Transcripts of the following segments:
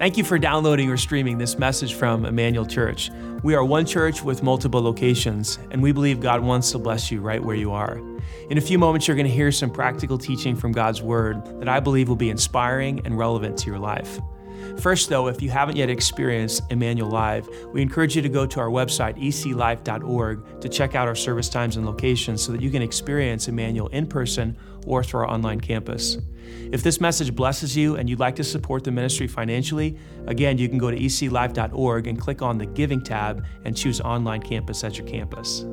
Thank you for downloading or streaming this message from Emmanuel Church. We are one church with multiple locations, and we believe God wants to bless you right where you are. In a few moments, you're going to hear some practical teaching from God's Word that I believe will be inspiring and relevant to your life. First, though, if you haven't yet experienced Emmanuel Live, we encourage you to go to our website, eclife.org, to check out our service times and locations so that you can experience Emmanuel in person or through our online campus. If this message blesses you and you'd like to support the ministry financially, again, you can go to eclife.org and click on the Giving tab and choose Online Campus as your campus.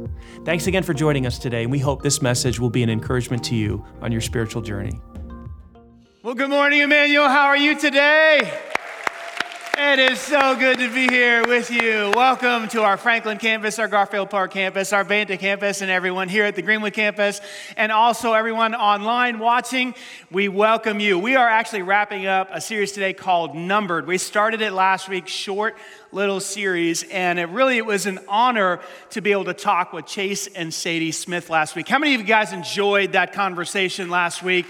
Thanks again for joining us today, and we hope this message will be an encouragement to you on your spiritual journey. Well, good morning, Emmanuel. How are you today? It is so good to be here with you. Welcome to our Franklin campus, our Garfield Park campus, our Banta campus, and everyone here at the Greenwood campus, and also everyone online watching. We welcome you. We are actually wrapping up a series today called Numbered. We started it last week, short little series, and it really it was an honor to be able to talk with Chase and Sadie Smith last week. How many of you guys enjoyed that conversation last week?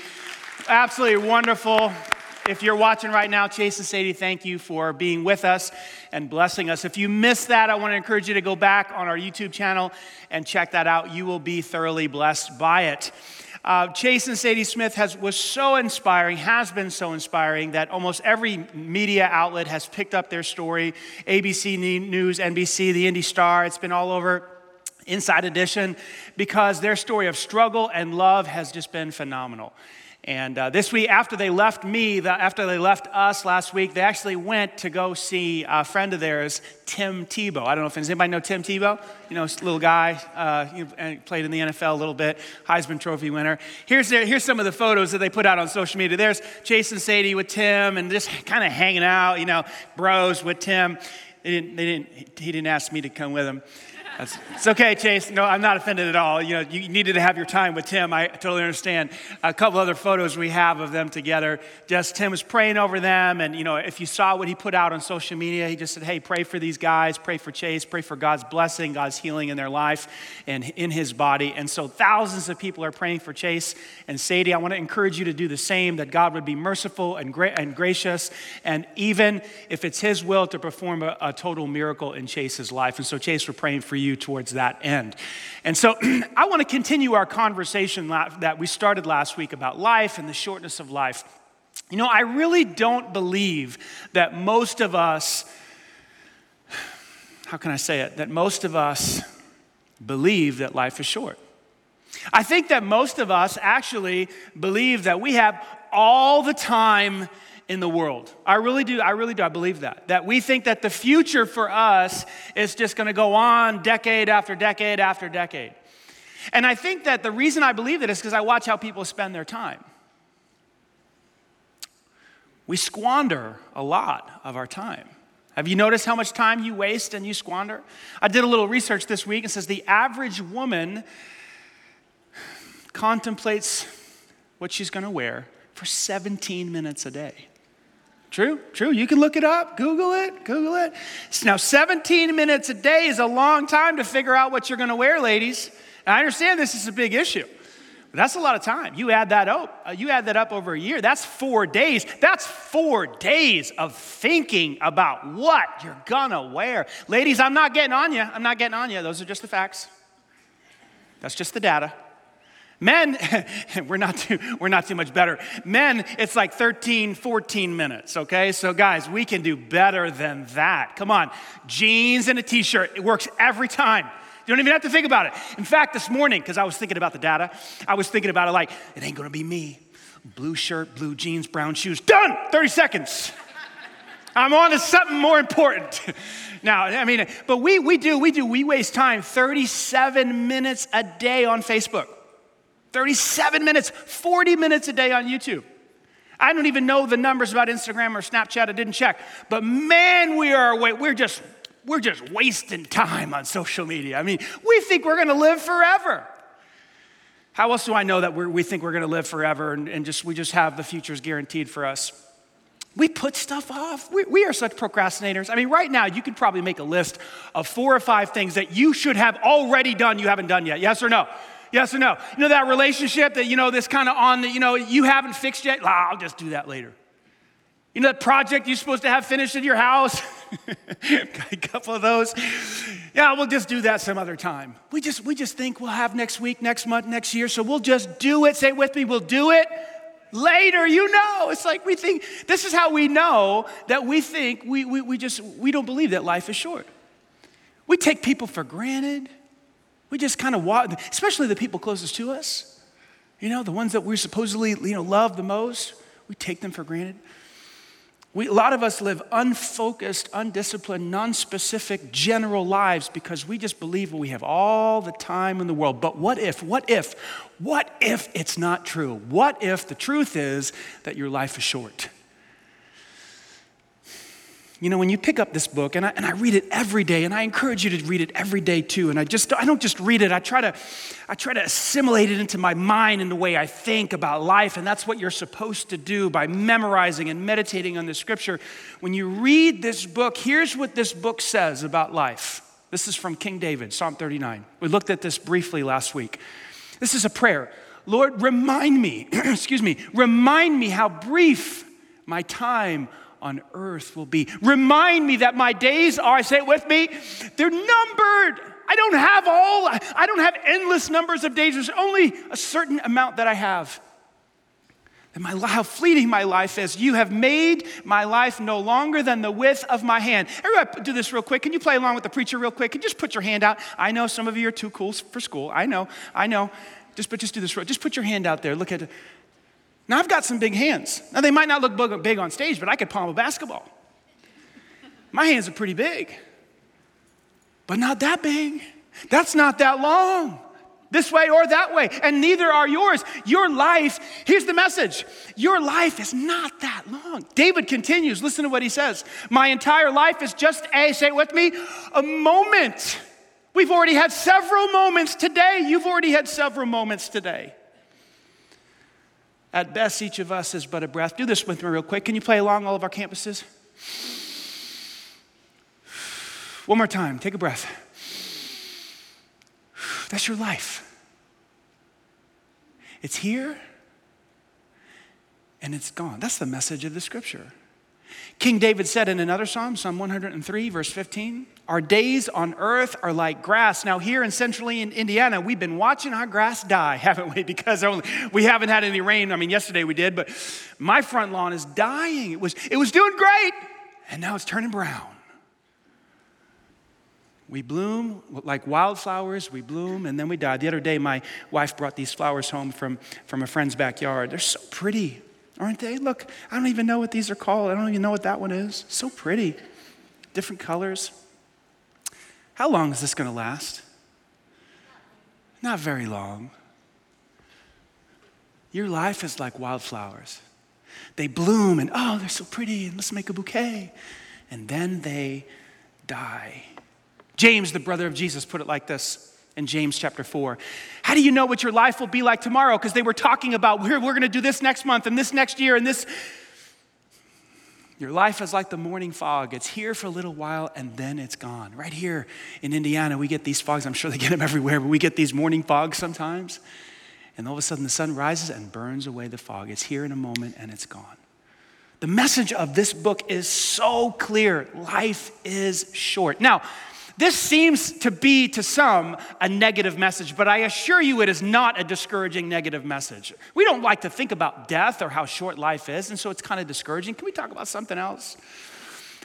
Absolutely wonderful. If you're watching right now, Chase and Sadie, thank you for being with us and blessing us. If you missed that, I want to encourage you to go back on our YouTube channel and check that out. You will be thoroughly blessed by it. Uh, Chase and Sadie Smith has, was so inspiring, has been so inspiring, that almost every media outlet has picked up their story ABC News, NBC, the Indy Star, it's been all over. Inside Edition, because their story of struggle and love has just been phenomenal. And uh, this week, after they left me, the, after they left us last week, they actually went to go see a friend of theirs, Tim Tebow. I don't know if anybody know Tim Tebow. You know, little guy, uh, played in the NFL a little bit, Heisman Trophy winner. Here's, their, here's some of the photos that they put out on social media. There's Chase and Sadie with Tim and just kind of hanging out, you know, bros with Tim. They didn't, they didn't, he didn't ask me to come with him. That's, it's okay, Chase. No, I'm not offended at all. You know, you needed to have your time with Tim. I totally understand. A couple other photos we have of them together. Just Tim was praying over them, and you know, if you saw what he put out on social media, he just said, "Hey, pray for these guys. Pray for Chase. Pray for God's blessing, God's healing in their life and in his body." And so, thousands of people are praying for Chase and Sadie. I want to encourage you to do the same. That God would be merciful and, gra- and gracious, and even if it's His will to perform a, a total miracle in Chase's life. And so, Chase, we're praying for you you towards that end. And so I want to continue our conversation that we started last week about life and the shortness of life. You know, I really don't believe that most of us, how can I say it, that most of us believe that life is short. I think that most of us actually believe that we have all the time in the world. I really do. I really do. I believe that. That we think that the future for us is just going to go on decade after decade after decade. And I think that the reason I believe that is because I watch how people spend their time. We squander a lot of our time. Have you noticed how much time you waste and you squander? I did a little research this week and says the average woman contemplates what she's going to wear for 17 minutes a day. True, true. You can look it up, Google it, Google it. Now, 17 minutes a day is a long time to figure out what you're going to wear, ladies. And I understand this is a big issue. But that's a lot of time. You add that up, uh, you add that up over a year. That's 4 days. That's 4 days of thinking about what you're going to wear. Ladies, I'm not getting on you. I'm not getting on you. Those are just the facts. That's just the data. Men, we're not, too, we're not too much better. Men, it's like 13, 14 minutes, okay? So, guys, we can do better than that. Come on. Jeans and a t shirt, it works every time. You don't even have to think about it. In fact, this morning, because I was thinking about the data, I was thinking about it like, it ain't gonna be me. Blue shirt, blue jeans, brown shoes, done! 30 seconds. I'm on to something more important. now, I mean, but we, we do, we do, we waste time 37 minutes a day on Facebook. 37 minutes, 40 minutes a day on YouTube. I don't even know the numbers about Instagram or Snapchat. I didn't check. But man, we are we're just we're just wasting time on social media. I mean, we think we're going to live forever. How else do I know that we think we're going to live forever and, and, just we just have the futures guaranteed for us? We put stuff off. We, we are such procrastinators. I mean, right now, you could probably make a list of four or five things that you should have already done, you haven't done yet. Yes or no? Yes or no? You know that relationship that, you know, this kind of on the, you know, you haven't fixed yet? Ah, I'll just do that later. You know that project you're supposed to have finished in your house? A couple of those. Yeah, we'll just do that some other time. We just we just think we'll have next week, next month, next year, so we'll just do it. Say it with me, we'll do it later. You know, it's like we think this is how we know that we think we we, we just we don't believe that life is short. We take people for granted. We just kind of walk, especially the people closest to us. You know, the ones that we supposedly you know love the most. We take them for granted. We, a lot of us live unfocused, undisciplined, non-specific, general lives because we just believe we have all the time in the world. But what if, what if, what if it's not true? What if the truth is that your life is short? You know, when you pick up this book, and I, and I read it every day, and I encourage you to read it every day too. And I just I don't just read it, I try to I try to assimilate it into my mind and the way I think about life. And that's what you're supposed to do by memorizing and meditating on the scripture. When you read this book, here's what this book says about life. This is from King David, Psalm 39. We looked at this briefly last week. This is a prayer. Lord, remind me, excuse me, remind me how brief my time on earth will be. Remind me that my days are, say it with me, they're numbered. I don't have all, I don't have endless numbers of days. There's only a certain amount that I have. And my, how fleeting my life is. You have made my life no longer than the width of my hand. Everybody, do this real quick. Can you play along with the preacher real quick? You just put your hand out? I know some of you are too cool for school. I know, I know. Just, but just do this real. Just put your hand out there. Look at it. Now, I've got some big hands. Now, they might not look big on stage, but I could palm a basketball. My hands are pretty big, but not that big. That's not that long, this way or that way, and neither are yours. Your life, here's the message your life is not that long. David continues, listen to what he says. My entire life is just a, say it with me, a moment. We've already had several moments today. You've already had several moments today. At best, each of us is but a breath. Do this with me real quick. Can you play along all of our campuses? One more time. Take a breath. That's your life. It's here and it's gone. That's the message of the scripture. King David said in another psalm, Psalm 103, verse 15, Our days on earth are like grass. Now, here in centrally in Indiana, we've been watching our grass die, haven't we? Because we haven't had any rain. I mean, yesterday we did, but my front lawn is dying. It was, it was doing great, and now it's turning brown. We bloom like wildflowers, we bloom, and then we die. The other day, my wife brought these flowers home from, from a friend's backyard. They're so pretty aren't they? Look, I don't even know what these are called. I don't even know what that one is. So pretty. Different colors. How long is this going to last? Not very long. Your life is like wildflowers. They bloom and, oh, they're so pretty, and let's make a bouquet. And then they die. James, the brother of Jesus, put it like this in James chapter 4. How do you know what your life will be like tomorrow? Because they were talking about we're, we're going to do this next month and this next year and this. Your life is like the morning fog. It's here for a little while and then it's gone. Right here in Indiana, we get these fogs. I'm sure they get them everywhere, but we get these morning fogs sometimes. And all of a sudden, the sun rises and burns away the fog. It's here in a moment and it's gone. The message of this book is so clear life is short. Now, this seems to be, to some, a negative message, but I assure you it is not a discouraging negative message. We don't like to think about death or how short life is, and so it's kind of discouraging. Can we talk about something else?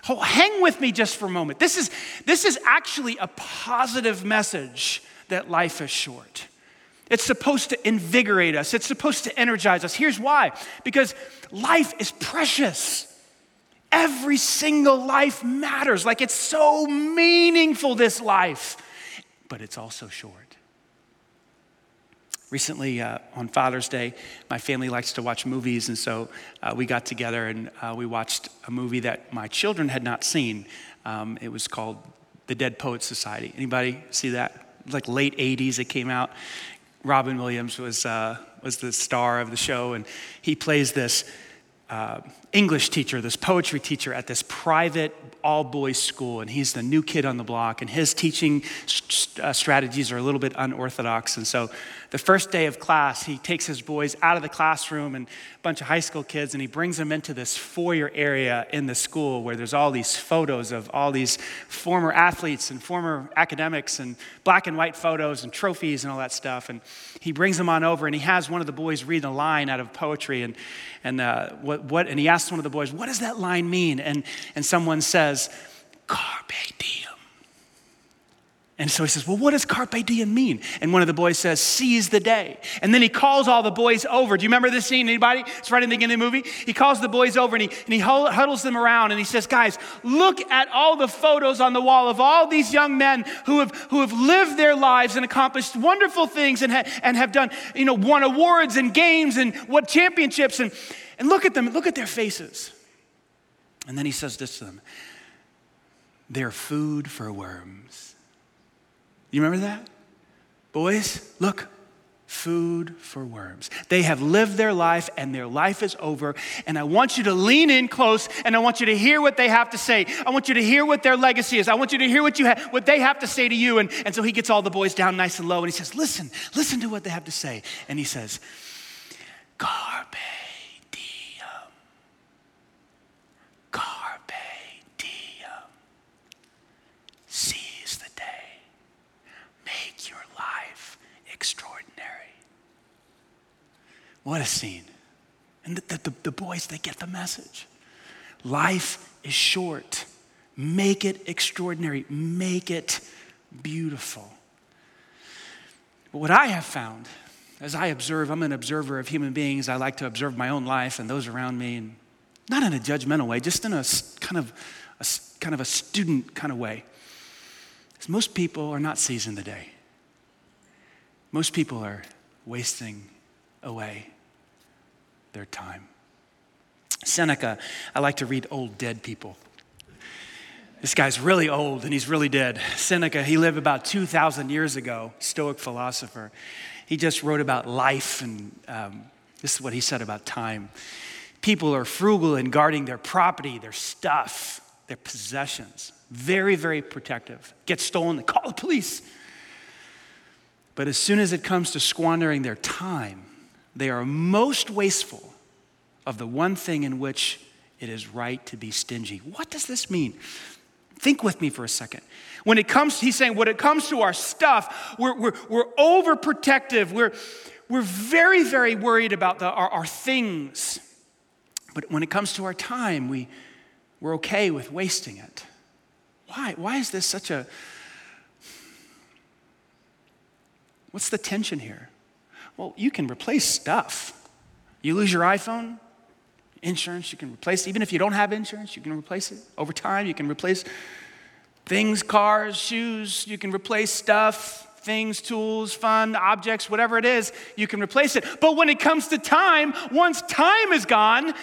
Oh, hang with me just for a moment. This is, this is actually a positive message that life is short. It's supposed to invigorate us, it's supposed to energize us. Here's why because life is precious. Every single life matters. Like it's so meaningful, this life, but it's also short. Recently, uh, on Father's Day, my family likes to watch movies, and so uh, we got together and uh, we watched a movie that my children had not seen. Um, it was called The Dead Poets Society. Anybody see that? Like late 80s, it came out. Robin Williams was, uh, was the star of the show, and he plays this uh, English teacher, this poetry teacher at this private all boys school, and he's the new kid on the block, and his teaching uh, strategies are a little bit unorthodox. And so, the first day of class, he takes his boys out of the classroom and a bunch of high school kids, and he brings them into this foyer area in the school where there's all these photos of all these former athletes and former academics, and black and white photos and trophies and all that stuff. And he brings them on over, and he has one of the boys read a line out of poetry, and and uh, what, what and he asks one of the boys, "What does that line mean?" And and someone says, "Carpe diem." And so he says, Well, what does carpe diem mean? And one of the boys says, Seize the day. And then he calls all the boys over. Do you remember this scene? Anybody? It's right in the beginning of the movie. He calls the boys over and he, and he huddles them around and he says, Guys, look at all the photos on the wall of all these young men who have, who have lived their lives and accomplished wonderful things and, ha- and have done, you know, won awards and games and what championships. And, and look at them, look at their faces. And then he says this to them They're food for worms. You remember that? Boys, look, food for worms. They have lived their life and their life is over. And I want you to lean in close and I want you to hear what they have to say. I want you to hear what their legacy is. I want you to hear what, you ha- what they have to say to you. And, and so he gets all the boys down nice and low and he says, Listen, listen to what they have to say. And he says, Carpe What a scene. And the, the, the, boys, they get the message. Life is short. Make it extraordinary. Make it beautiful. But what I have found, as I observe, I'm an observer of human beings. I like to observe my own life and those around me, and not in a judgmental way, just in a kind of a, kind of a student kind of way. Is most people are not seizing the day. Most people are wasting away their time. Seneca, I like to read old dead people. This guy's really old and he's really dead. Seneca, he lived about 2,000 years ago, Stoic philosopher. He just wrote about life, and um, this is what he said about time. People are frugal in guarding their property, their stuff, their possessions. Very, very protective. Get stolen, they call the police. But as soon as it comes to squandering their time, they are most wasteful of the one thing in which it is right to be stingy. What does this mean? Think with me for a second. When it comes, he's saying, when it comes to our stuff, we're, we're, we're overprotective. We're, we're very, very worried about the, our, our things. But when it comes to our time, we, we're okay with wasting it. Why? Why is this such a. What's the tension here? Well, you can replace stuff. You lose your iPhone, insurance, you can replace it. Even if you don't have insurance, you can replace it. Over time, you can replace things, cars, shoes, you can replace stuff, things, tools, fun, objects, whatever it is, you can replace it. But when it comes to time, once time is gone,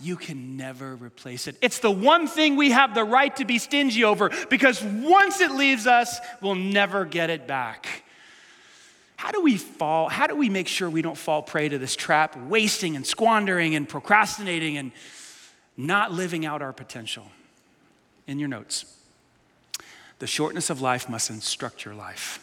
you can never replace it. It's the one thing we have the right to be stingy over because once it leaves us, we'll never get it back. How do we fall? How do we make sure we don't fall prey to this trap, wasting and squandering and procrastinating and not living out our potential? In your notes, the shortness of life must instruct your life.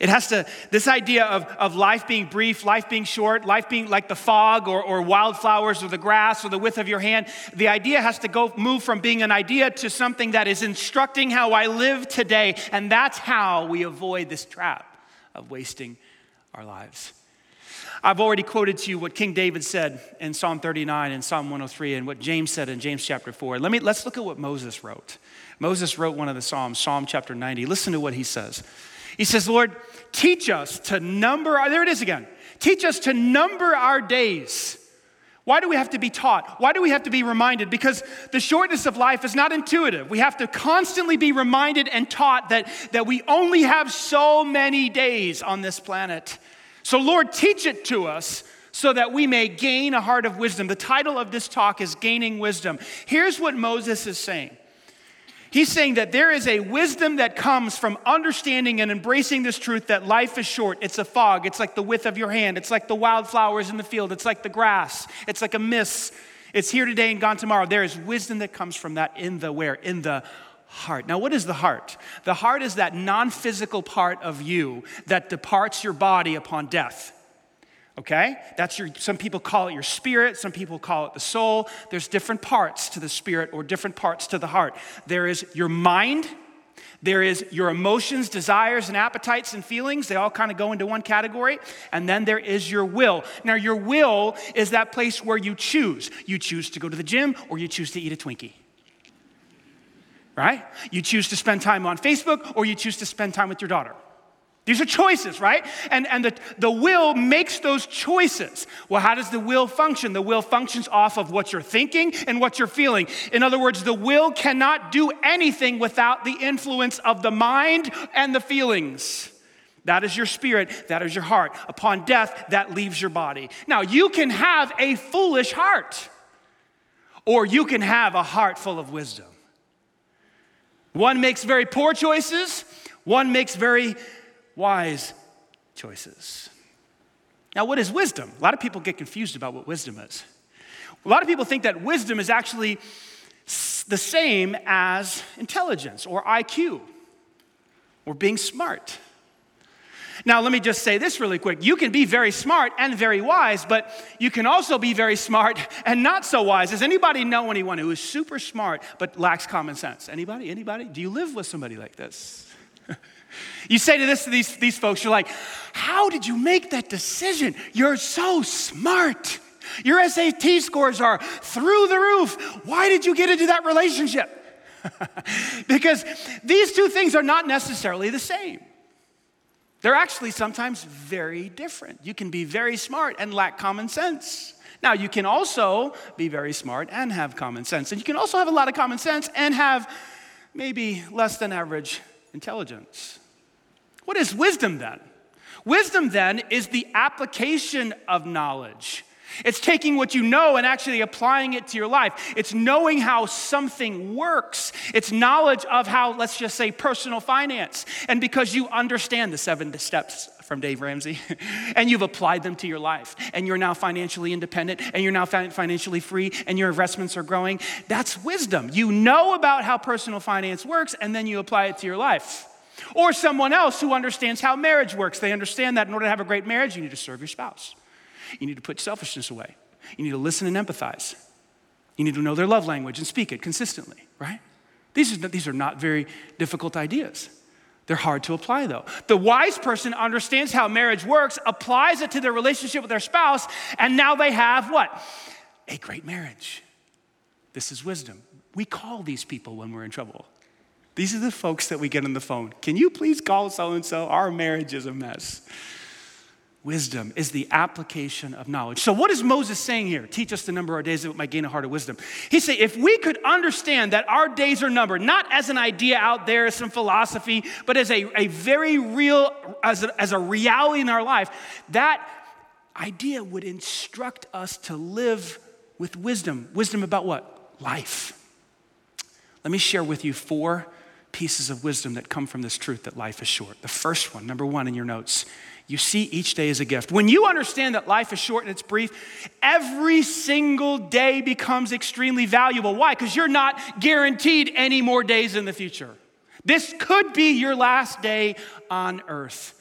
It has to, this idea of, of life being brief, life being short, life being like the fog or, or wildflowers or the grass or the width of your hand, the idea has to go move from being an idea to something that is instructing how I live today. And that's how we avoid this trap of wasting our lives. I've already quoted to you what King David said in Psalm 39 and Psalm 103 and what James said in James chapter 4. Let me, let's look at what Moses wrote. Moses wrote one of the Psalms, Psalm chapter 90. Listen to what he says. He says, Lord, teach us to number, there it is again. Teach us to number our days. Why do we have to be taught? Why do we have to be reminded? Because the shortness of life is not intuitive. We have to constantly be reminded and taught that, that we only have so many days on this planet. So, Lord, teach it to us so that we may gain a heart of wisdom. The title of this talk is Gaining Wisdom. Here's what Moses is saying He's saying that there is a wisdom that comes from understanding and embracing this truth that life is short. It's a fog. It's like the width of your hand. It's like the wildflowers in the field. It's like the grass. It's like a mist. It's here today and gone tomorrow. There is wisdom that comes from that in the where? In the heart. Now, what is the heart? The heart is that non physical part of you that departs your body upon death. Okay? That's your, some people call it your spirit, some people call it the soul. There's different parts to the spirit or different parts to the heart. There is your mind, there is your emotions, desires, and appetites and feelings. They all kind of go into one category. And then there is your will. Now, your will is that place where you choose. You choose to go to the gym or you choose to eat a Twinkie right? You choose to spend time on Facebook or you choose to spend time with your daughter. These are choices, right? And, and the, the will makes those choices. Well, how does the will function? The will functions off of what you're thinking and what you're feeling. In other words, the will cannot do anything without the influence of the mind and the feelings. That is your spirit, that is your heart. Upon death, that leaves your body. Now, you can have a foolish heart, or you can have a heart full of wisdom. One makes very poor choices, one makes very wise choices. Now, what is wisdom? A lot of people get confused about what wisdom is. A lot of people think that wisdom is actually the same as intelligence or IQ or being smart. Now, let me just say this really quick. You can be very smart and very wise, but you can also be very smart and not so wise. Does anybody know anyone who is super smart but lacks common sense? Anybody? Anybody? Do you live with somebody like this? You say to this to these, these folks, you're like, how did you make that decision? You're so smart. Your SAT scores are through the roof. Why did you get into that relationship? because these two things are not necessarily the same. They're actually sometimes very different. You can be very smart and lack common sense. Now, you can also be very smart and have common sense. And you can also have a lot of common sense and have maybe less than average intelligence. What is wisdom then? Wisdom then is the application of knowledge. It's taking what you know and actually applying it to your life. It's knowing how something works. It's knowledge of how, let's just say, personal finance. And because you understand the seven steps from Dave Ramsey and you've applied them to your life and you're now financially independent and you're now financially free and your investments are growing, that's wisdom. You know about how personal finance works and then you apply it to your life. Or someone else who understands how marriage works. They understand that in order to have a great marriage, you need to serve your spouse. You need to put selfishness away. You need to listen and empathize. You need to know their love language and speak it consistently, right? These are, these are not very difficult ideas. They're hard to apply, though. The wise person understands how marriage works, applies it to their relationship with their spouse, and now they have what? A great marriage. This is wisdom. We call these people when we're in trouble. These are the folks that we get on the phone. Can you please call so and so? Our marriage is a mess. Wisdom is the application of knowledge. So, what is Moses saying here? Teach us the number our days that we might gain a heart of wisdom. He say, if we could understand that our days are numbered, not as an idea out there, as some philosophy, but as a, a very real, as a, as a reality in our life, that idea would instruct us to live with wisdom. Wisdom about what? Life. Let me share with you four pieces of wisdom that come from this truth that life is short. The first one, number one in your notes you see each day as a gift. When you understand that life is short and it's brief, every single day becomes extremely valuable. Why? Because you're not guaranteed any more days in the future. This could be your last day on earth.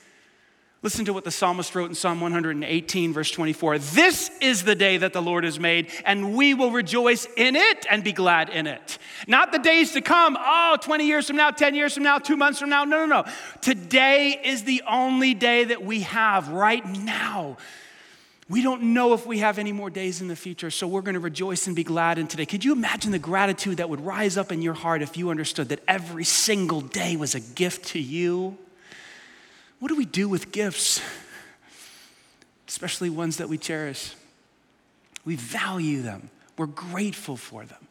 Listen to what the psalmist wrote in Psalm 118, verse 24. This is the day that the Lord has made, and we will rejoice in it and be glad in it. Not the days to come, oh, 20 years from now, 10 years from now, two months from now. No, no, no. Today is the only day that we have right now. We don't know if we have any more days in the future, so we're going to rejoice and be glad in today. Could you imagine the gratitude that would rise up in your heart if you understood that every single day was a gift to you? What do we do with gifts, especially ones that we cherish? We value them, we're grateful for them.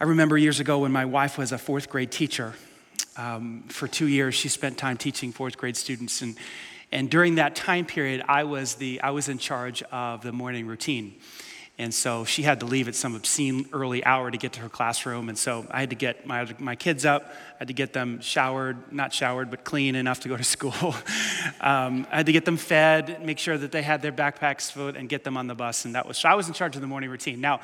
I remember years ago when my wife was a fourth grade teacher. Um, for two years, she spent time teaching fourth grade students. And, and during that time period, I was, the, I was in charge of the morning routine. And so she had to leave at some obscene early hour to get to her classroom. And so I had to get my, my kids up. I had to get them showered, not showered, but clean enough to go to school. um, I had to get them fed, make sure that they had their backpacks full, and get them on the bus. And that was, so I was in charge of the morning routine. Now,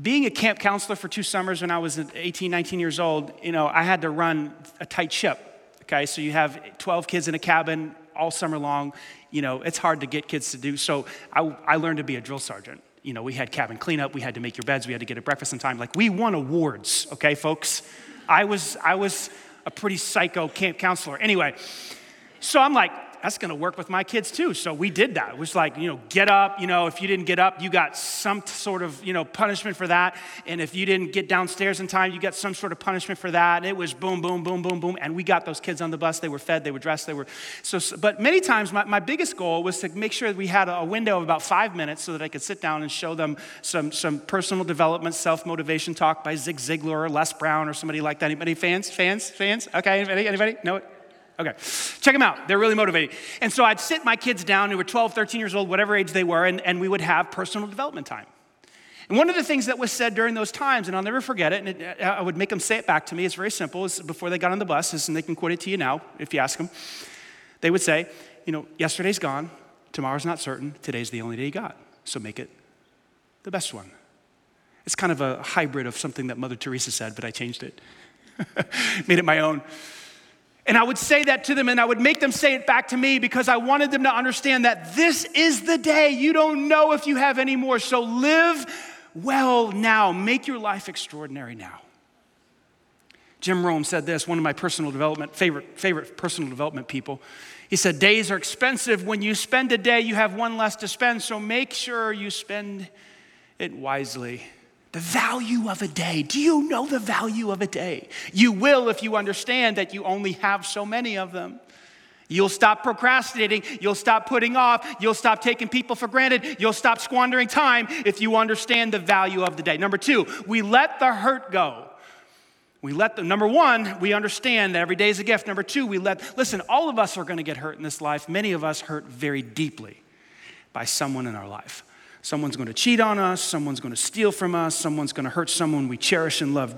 being a camp counselor for two summers when I was 18, 19 years old, you know, I had to run a tight ship. Okay, so you have 12 kids in a cabin all summer long. You know, it's hard to get kids to do. So I, I learned to be a drill sergeant. You know, we had cabin cleanup, we had to make your beds, we had to get a breakfast in time. Like we won awards, okay, folks? I was, I was a pretty psycho camp counselor. Anyway, so I'm like, that's going to work with my kids too. So we did that. It was like, you know, get up. You know, if you didn't get up, you got some sort of, you know, punishment for that. And if you didn't get downstairs in time, you got some sort of punishment for that. And it was boom, boom, boom, boom, boom. And we got those kids on the bus. They were fed, they were dressed, they were. So, but many times, my, my biggest goal was to make sure that we had a window of about five minutes so that I could sit down and show them some, some personal development, self motivation talk by Zig Ziglar or Les Brown or somebody like that. Anybody fans? Fans? Fans? Okay, anybody? Anybody? It? Okay, check them out. They're really motivating. And so I'd sit my kids down who were 12, 13 years old, whatever age they were, and, and we would have personal development time. And one of the things that was said during those times, and I'll never forget it, and it, uh, I would make them say it back to me, it's very simple, is before they got on the bus, and they can quote it to you now if you ask them. They would say, you know, yesterday's gone, tomorrow's not certain, today's the only day you got, so make it the best one. It's kind of a hybrid of something that Mother Teresa said, but I changed it, made it my own. And I would say that to them and I would make them say it back to me because I wanted them to understand that this is the day. You don't know if you have any more. So live well now. Make your life extraordinary now. Jim Rohn said this, one of my personal development, favorite, favorite personal development people. He said, Days are expensive. When you spend a day, you have one less to spend. So make sure you spend it wisely. The value of a day. Do you know the value of a day? You will if you understand that you only have so many of them. You'll stop procrastinating. You'll stop putting off. You'll stop taking people for granted. You'll stop squandering time if you understand the value of the day. Number two, we let the hurt go. We let the, number one, we understand that every day is a gift. Number two, we let, listen, all of us are going to get hurt in this life. Many of us hurt very deeply by someone in our life. Someone's going to cheat on us, someone's going to steal from us, someone's going to hurt someone we cherish and love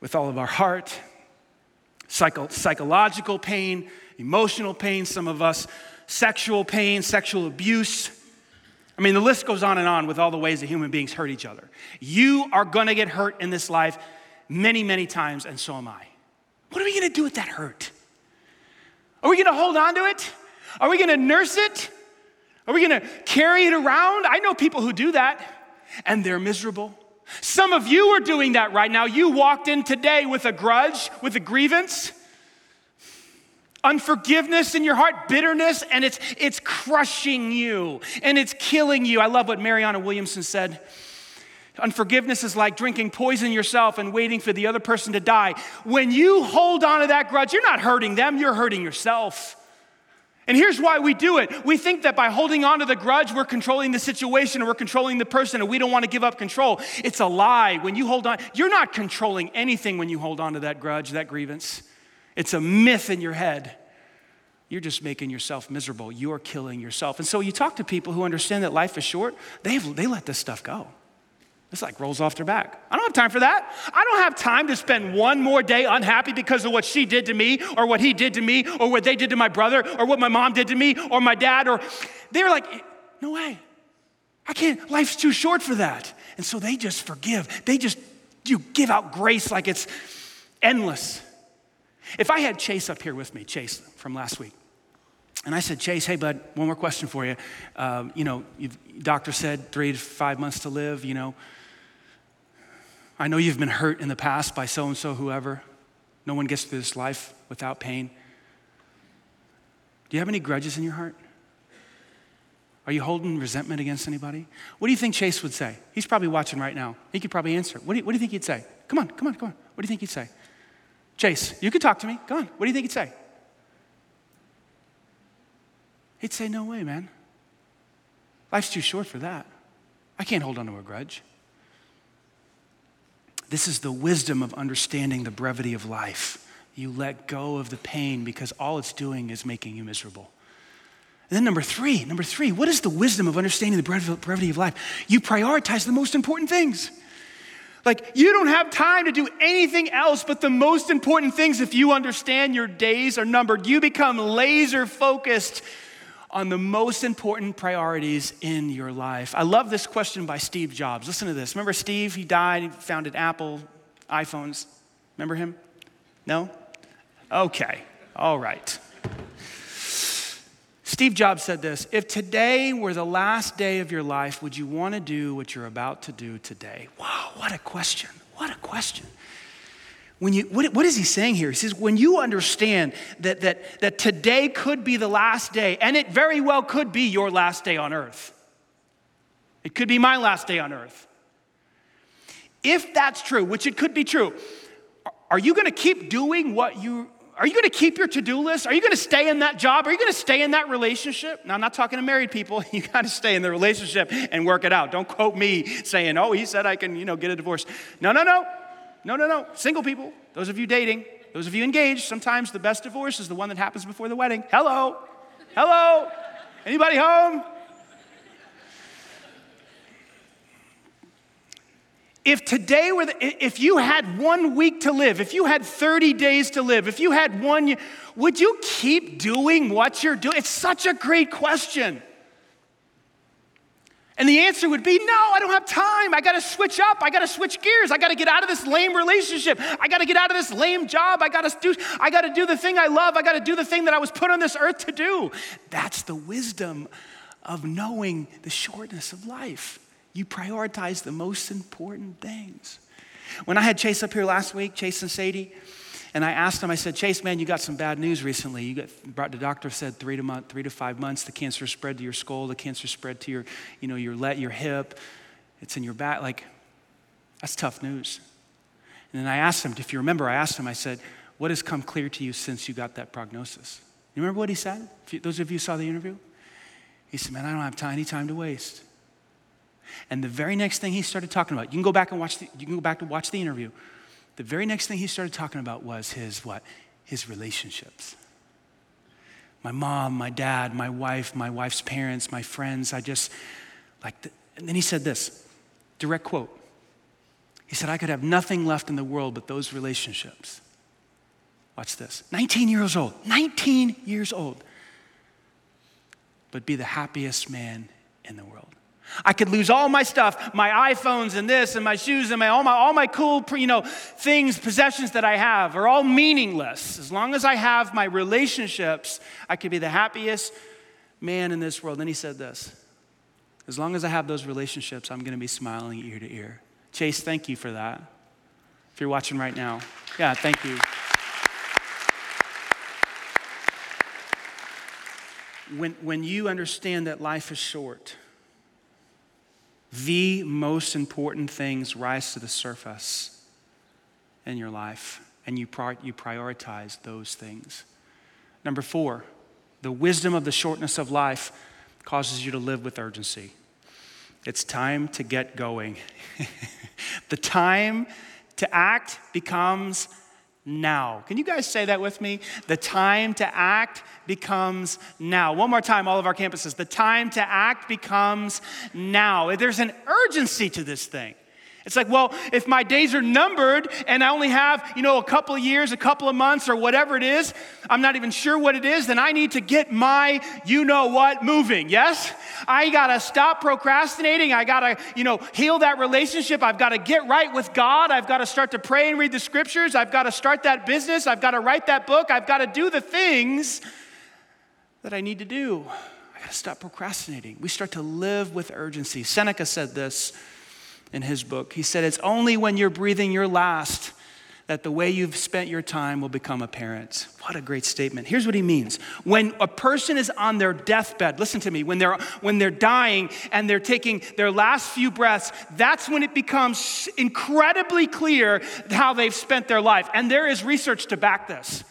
with all of our heart. Psycho- psychological pain, emotional pain, some of us sexual pain, sexual abuse. I mean, the list goes on and on with all the ways that human beings hurt each other. You are going to get hurt in this life many, many times, and so am I. What are we going to do with that hurt? Are we going to hold on to it? Are we going to nurse it? Are we going to carry it around? I know people who do that, and they're miserable. Some of you are doing that right now. You walked in today with a grudge, with a grievance, unforgiveness in your heart, bitterness, and it's, it's crushing you and it's killing you. I love what Marianne Williamson said. Unforgiveness is like drinking poison yourself and waiting for the other person to die. When you hold on to that grudge, you're not hurting them, you're hurting yourself. And here's why we do it. We think that by holding on to the grudge, we're controlling the situation or we're controlling the person and we don't want to give up control. It's a lie. When you hold on, you're not controlling anything when you hold on to that grudge, that grievance. It's a myth in your head. You're just making yourself miserable. You're killing yourself. And so you talk to people who understand that life is short, they they let this stuff go. It's like rolls off their back. I don't have time for that. I don't have time to spend one more day unhappy because of what she did to me, or what he did to me, or what they did to my brother, or what my mom did to me, or my dad, or they're like, no way. I can't, life's too short for that. And so they just forgive. They just you give out grace like it's endless. If I had Chase up here with me, Chase from last week, and I said, Chase, hey, bud, one more question for you. Um, you know, doctor said three to five months to live, you know. I know you've been hurt in the past by so and so, whoever. No one gets through this life without pain. Do you have any grudges in your heart? Are you holding resentment against anybody? What do you think Chase would say? He's probably watching right now. He could probably answer. What do you, what do you think he'd say? Come on, come on, come on. What do you think he'd say? Chase, you could talk to me. Come on. What do you think he'd say? He'd say, No way, man. Life's too short for that. I can't hold on to a grudge. This is the wisdom of understanding the brevity of life. You let go of the pain because all it's doing is making you miserable. And then, number three, number three, what is the wisdom of understanding the brevity of life? You prioritize the most important things. Like, you don't have time to do anything else but the most important things if you understand your days are numbered. You become laser focused on the most important priorities in your life? I love this question by Steve Jobs. Listen to this. Remember Steve? He died, he founded Apple, iPhones. Remember him? No? Okay, all right. Steve Jobs said this If today were the last day of your life, would you want to do what you're about to do today? Wow, what a question. What a question. When you, what, what is he saying here? He says, when you understand that, that, that today could be the last day, and it very well could be your last day on earth, it could be my last day on earth. If that's true, which it could be true, are you going to keep doing what you are you going to keep your to-do list? Are you going to stay in that job? Are you going to stay in that relationship? Now, I'm not talking to married people. You got to stay in the relationship and work it out. Don't quote me saying, "Oh, he said I can, you know, get a divorce." No, no, no. No, no, no. Single people, those of you dating, those of you engaged, sometimes the best divorce is the one that happens before the wedding. Hello. Hello. Anybody home? If today were the, if you had one week to live, if you had 30 days to live, if you had one, would you keep doing what you're doing? It's such a great question. And the answer would be no, I don't have time. I got to switch up. I got to switch gears. I got to get out of this lame relationship. I got to get out of this lame job. I got to do I got to do the thing I love. I got to do the thing that I was put on this earth to do. That's the wisdom of knowing the shortness of life. You prioritize the most important things. When I had Chase up here last week, Chase and Sadie, and I asked him, I said, Chase, man, you got some bad news recently. You got brought the doctor said three to month, three to five months. The cancer spread to your skull. The cancer spread to your, you know, your let, your hip. It's in your back. Like, that's tough news. And then I asked him, if you remember, I asked him, I said, what has come clear to you since you got that prognosis? You remember what he said? You, those of you saw the interview? He said, man, I don't have time, any time to waste. And the very next thing he started talking about, you can go back and watch the, you can go back to watch the interview. The very next thing he started talking about was his what? His relationships. My mom, my dad, my wife, my wife's parents, my friends, I just like the, and then he said this, direct quote. He said, I could have nothing left in the world but those relationships. Watch this. 19 years old, 19 years old, but be the happiest man in the world. I could lose all my stuff, my iPhones and this and my shoes and my all my all my cool, you know, things, possessions that I have are all meaningless. As long as I have my relationships, I could be the happiest man in this world. Then he said this. As long as I have those relationships, I'm going to be smiling ear to ear. Chase, thank you for that. If you're watching right now. Yeah, thank you. When, when you understand that life is short, the most important things rise to the surface in your life, and you, you prioritize those things. Number four, the wisdom of the shortness of life causes you to live with urgency. It's time to get going. the time to act becomes now. Can you guys say that with me? The time to act becomes now. One more time, all of our campuses. The time to act becomes now. There's an urgency to this thing. It's like, well, if my days are numbered and I only have, you know, a couple of years, a couple of months, or whatever it is, I'm not even sure what it is, then I need to get my you know what moving. Yes? I gotta stop procrastinating. I gotta, you know, heal that relationship. I've gotta get right with God. I've gotta start to pray and read the scriptures. I've gotta start that business. I've gotta write that book. I've gotta do the things that I need to do. I gotta stop procrastinating. We start to live with urgency. Seneca said this in his book. He said, It's only when you're breathing your last that the way you've spent your time will become apparent. What a great statement. Here's what he means. When a person is on their deathbed, listen to me, when they're when they're dying and they're taking their last few breaths, that's when it becomes incredibly clear how they've spent their life. And there is research to back this.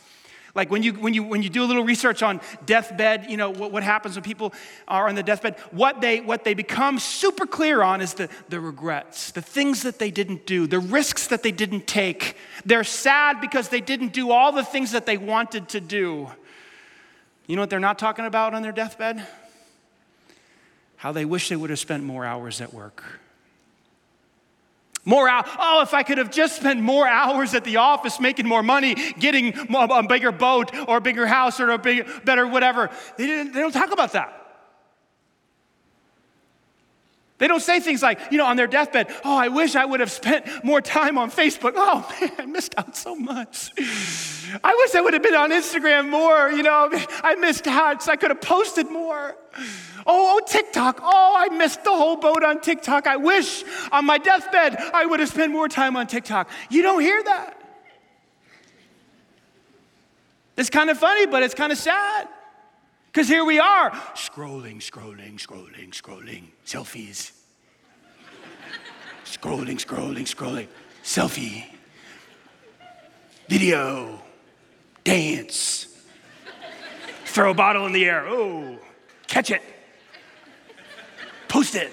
Like when you, when you, when you do a little research on deathbed, you know, what, what happens when people are on the deathbed, what they, what they become super clear on is the, the regrets, the things that they didn't do, the risks that they didn't take. They're sad because they didn't do all the things that they wanted to do. You know what they're not talking about on their deathbed? How they wish they would have spent more hours at work. More out. Oh, if I could have just spent more hours at the office making more money, getting a bigger boat or a bigger house or a big, better whatever. They, didn't, they don't talk about that. They don't say things like, you know, on their deathbed, oh, I wish I would have spent more time on Facebook. Oh, man, I missed out so much. I wish I would have been on Instagram more. You know, I missed out, so I could have posted more. Oh, oh, TikTok. Oh, I missed the whole boat on TikTok. I wish on my deathbed I would have spent more time on TikTok. You don't hear that. It's kind of funny, but it's kind of sad. Because here we are, scrolling, scrolling, scrolling, scrolling, selfies. scrolling, scrolling, scrolling, selfie, video, dance, throw a bottle in the air, oh, catch it, post it.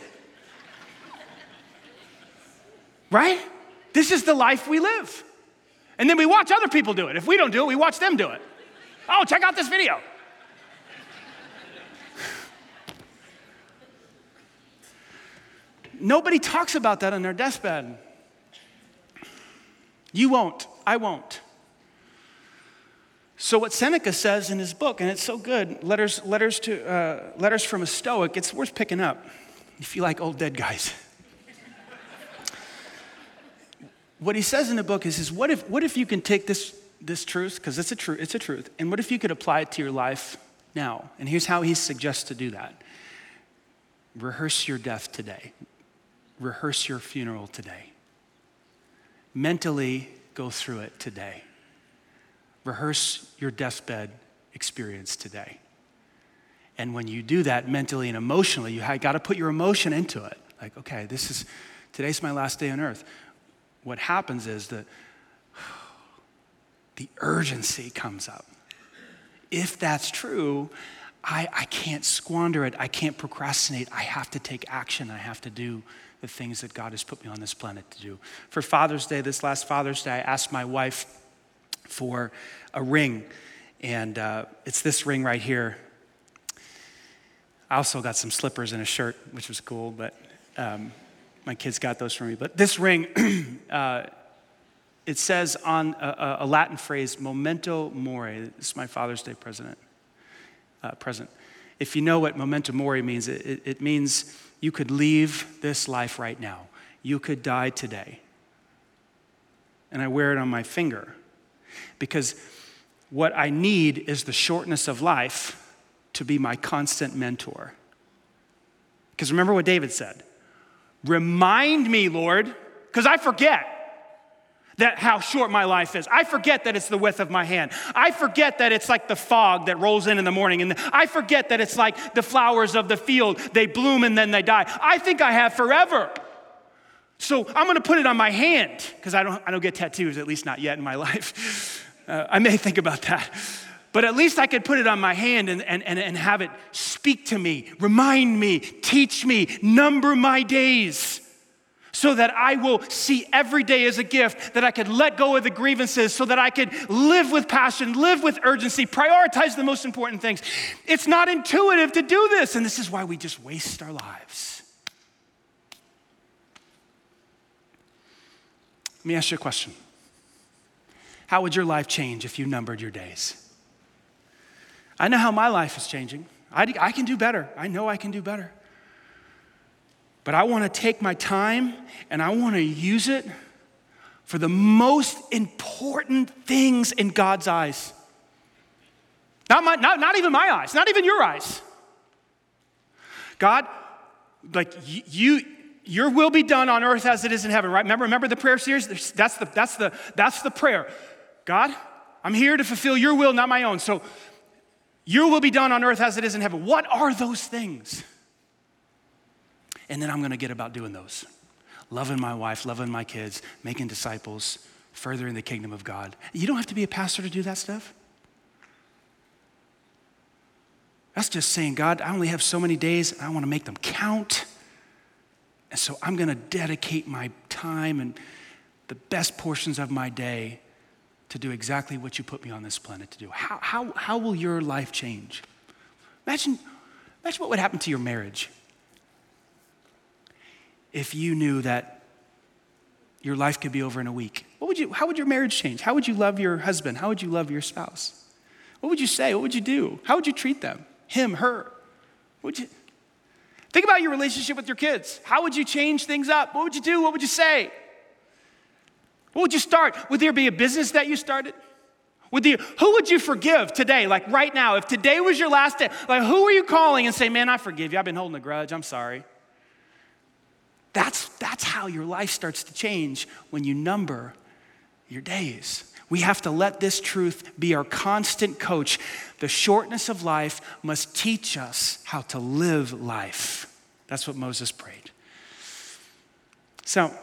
Right? This is the life we live. And then we watch other people do it. If we don't do it, we watch them do it. Oh, check out this video. Nobody talks about that on their deathbed. You won't. I won't. So what Seneca says in his book, and it's so good, letters, letters, to, uh, letters from a Stoic, it's worth picking up if you like old dead guys. what he says in the book is, is what, if, what if you can take this, this truth, because it's a truth, it's a truth, and what if you could apply it to your life now? And here's how he suggests to do that. Rehearse your death today rehearse your funeral today. Mentally go through it today. Rehearse your deathbed experience today. And when you do that mentally and emotionally, you got to put your emotion into it. Like, okay, this is today's my last day on earth. What happens is that the urgency comes up. If that's true, I, I can't squander it. I can't procrastinate. I have to take action. I have to do the things that God has put me on this planet to do. For Father's Day, this last Father's Day, I asked my wife for a ring, and uh, it's this ring right here. I also got some slippers and a shirt, which was cool, but um, my kids got those for me. But this ring, uh, it says on a, a, Latin phrase, memento mori. This is my Father's Day present. Uh, present. If you know what memento mori means, it, it, it means you could leave this life right now. You could die today. And I wear it on my finger because what I need is the shortness of life to be my constant mentor. Because remember what David said Remind me, Lord, because I forget that how short my life is. I forget that it's the width of my hand. I forget that it's like the fog that rolls in in the morning. And I forget that it's like the flowers of the field. They bloom and then they die. I think I have forever. So I'm going to put it on my hand because I don't, I don't get tattoos, at least not yet in my life. Uh, I may think about that. But at least I could put it on my hand and, and, and, and have it speak to me, remind me, teach me, number my days so that I will see every day as a gift, that I could let go of the grievances, so that I could live with passion, live with urgency, prioritize the most important things. It's not intuitive to do this, and this is why we just waste our lives. Let me ask you a question How would your life change if you numbered your days? I know how my life is changing. I, I can do better. I know I can do better. But I want to take my time and I want to use it for the most important things in God's eyes. Not, my, not, not even my eyes, not even your eyes. God, like you, your will be done on earth as it is in heaven, right? Remember, remember the prayer series? That's the, that's the, that's the prayer. God, I'm here to fulfill your will, not my own. So your will be done on earth as it is in heaven. What are those things? And then I'm going to get about doing those loving my wife, loving my kids, making disciples, furthering the kingdom of God. You don't have to be a pastor to do that stuff. That's just saying, God, I only have so many days, and I want to make them count. And so I'm going to dedicate my time and the best portions of my day to do exactly what you put me on this planet to do. How, how, how will your life change? Imagine, imagine what would happen to your marriage if you knew that your life could be over in a week. What would you, how would your marriage change? How would you love your husband? How would you love your spouse? What would you say? What would you do? How would you treat them? Him, her? Would you think about your relationship with your kids? How would you change things up? What would you do? What would you say? What would you start? Would there be a business that you started? Would you, who would you forgive today, like right now? If today was your last day, like who are you calling and say, Man, I forgive you. I've been holding a grudge. I'm sorry. That's, that's how your life starts to change when you number your days. We have to let this truth be our constant coach. The shortness of life must teach us how to live life. That's what Moses prayed. So,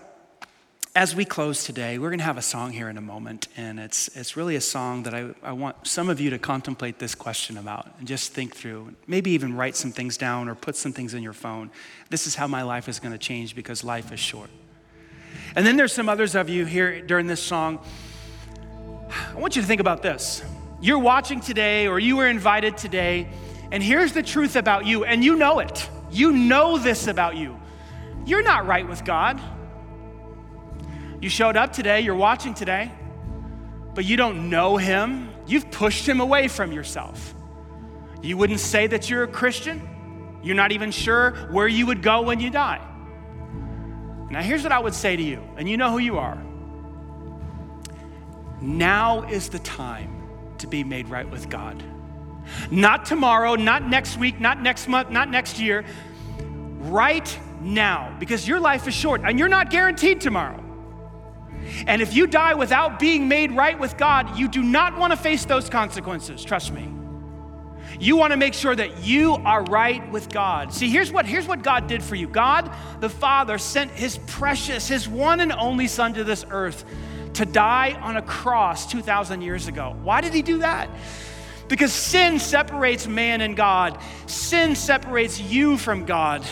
as we close today, we're going to have a song here in a moment, and it's, it's really a song that I, I want some of you to contemplate this question about and just think through. Maybe even write some things down or put some things in your phone. This is how my life is going to change because life is short. And then there's some others of you here during this song. I want you to think about this. You're watching today, or you were invited today, and here's the truth about you, and you know it. You know this about you. You're not right with God. You showed up today, you're watching today, but you don't know him. You've pushed him away from yourself. You wouldn't say that you're a Christian. You're not even sure where you would go when you die. Now, here's what I would say to you, and you know who you are. Now is the time to be made right with God. Not tomorrow, not next week, not next month, not next year. Right now, because your life is short and you're not guaranteed tomorrow. And if you die without being made right with God, you do not want to face those consequences, trust me. You want to make sure that you are right with God. See, here's what, here's what God did for you God the Father sent his precious, his one and only Son to this earth to die on a cross 2,000 years ago. Why did he do that? Because sin separates man and God, sin separates you from God.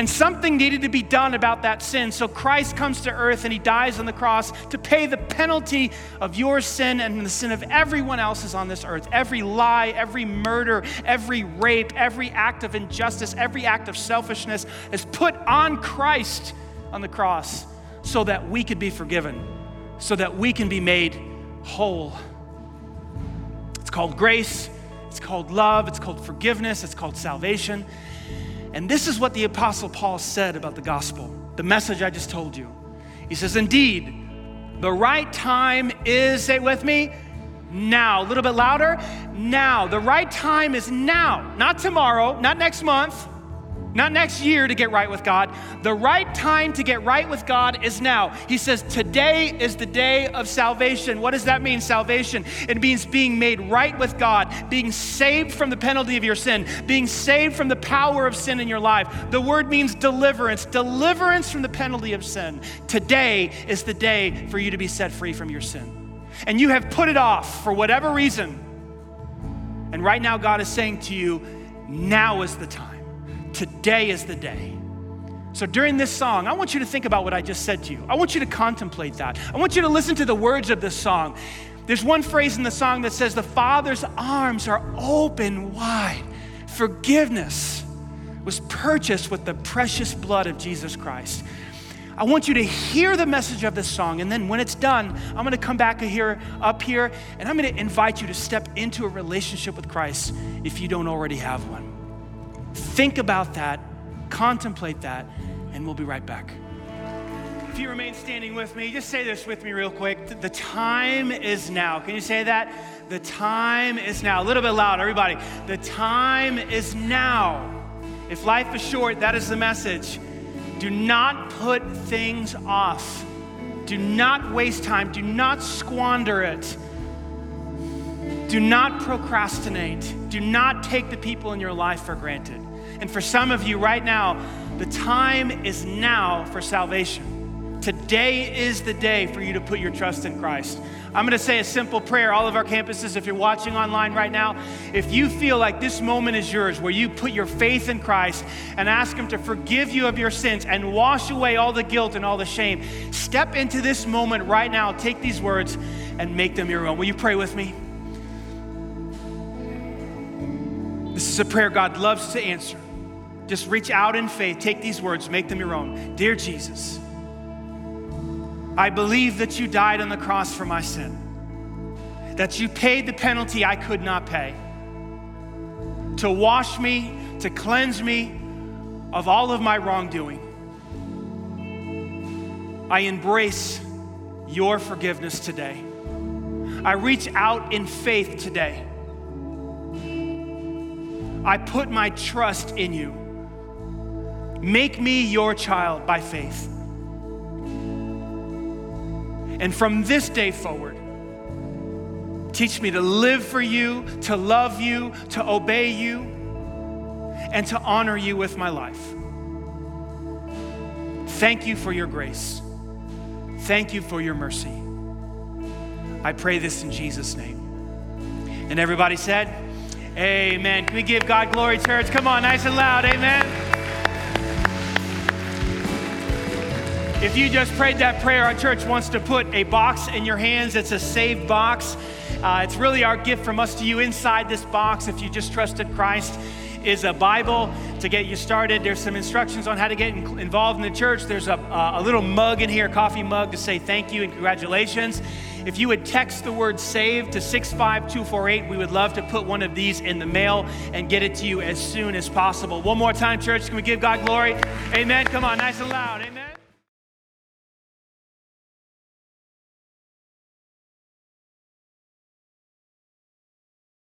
And something needed to be done about that sin. So Christ comes to earth and he dies on the cross to pay the penalty of your sin and the sin of everyone else's on this earth. Every lie, every murder, every rape, every act of injustice, every act of selfishness is put on Christ on the cross so that we could be forgiven, so that we can be made whole. It's called grace, it's called love, it's called forgiveness, it's called salvation. And this is what the Apostle Paul said about the gospel, the message I just told you. He says, Indeed, the right time is, say with me, now. A little bit louder, now. The right time is now, not tomorrow, not next month, not next year to get right with God. The right time to get right with God is now. He says, Today is the day of salvation. What does that mean, salvation? It means being made right with God, being saved from the penalty of your sin, being saved from the power of sin in your life. The word means deliverance, deliverance from the penalty of sin. Today is the day for you to be set free from your sin. And you have put it off for whatever reason. And right now, God is saying to you, Now is the time. Today is the day. So during this song, I want you to think about what I just said to you. I want you to contemplate that. I want you to listen to the words of this song. There's one phrase in the song that says, The Father's arms are open wide. Forgiveness was purchased with the precious blood of Jesus Christ. I want you to hear the message of this song, and then when it's done, I'm going to come back here, up here, and I'm going to invite you to step into a relationship with Christ if you don't already have one. Think about that, contemplate that, and we'll be right back. If you remain standing with me, just say this with me real quick. The time is now. Can you say that? The time is now. A little bit loud, everybody. The time is now. If life is short, that is the message. Do not put things off. Do not waste time. Do not squander it. Do not procrastinate. Do not take the people in your life for granted. And for some of you right now, the time is now for salvation. Today is the day for you to put your trust in Christ. I'm going to say a simple prayer. All of our campuses, if you're watching online right now, if you feel like this moment is yours where you put your faith in Christ and ask Him to forgive you of your sins and wash away all the guilt and all the shame, step into this moment right now. Take these words and make them your own. Will you pray with me? This is a prayer God loves to answer. Just reach out in faith, take these words, make them your own. Dear Jesus, I believe that you died on the cross for my sin, that you paid the penalty I could not pay to wash me, to cleanse me of all of my wrongdoing. I embrace your forgiveness today. I reach out in faith today. I put my trust in you. Make me your child by faith. And from this day forward, teach me to live for you, to love you, to obey you, and to honor you with my life. Thank you for your grace. Thank you for your mercy. I pray this in Jesus' name. And everybody said, Amen. Can we give God glory, church? Come on, nice and loud. Amen. If you just prayed that prayer, our church wants to put a box in your hands. It's a saved box. Uh, it's really our gift from us to you. Inside this box, if you just trusted Christ, is a Bible to get you started. There's some instructions on how to get in- involved in the church. There's a, a little mug in here, coffee mug, to say thank you and congratulations. If you would text the word SAVE to 65248, we would love to put one of these in the mail and get it to you as soon as possible. One more time, church. Can we give God glory? Amen. Come on, nice and loud. Amen.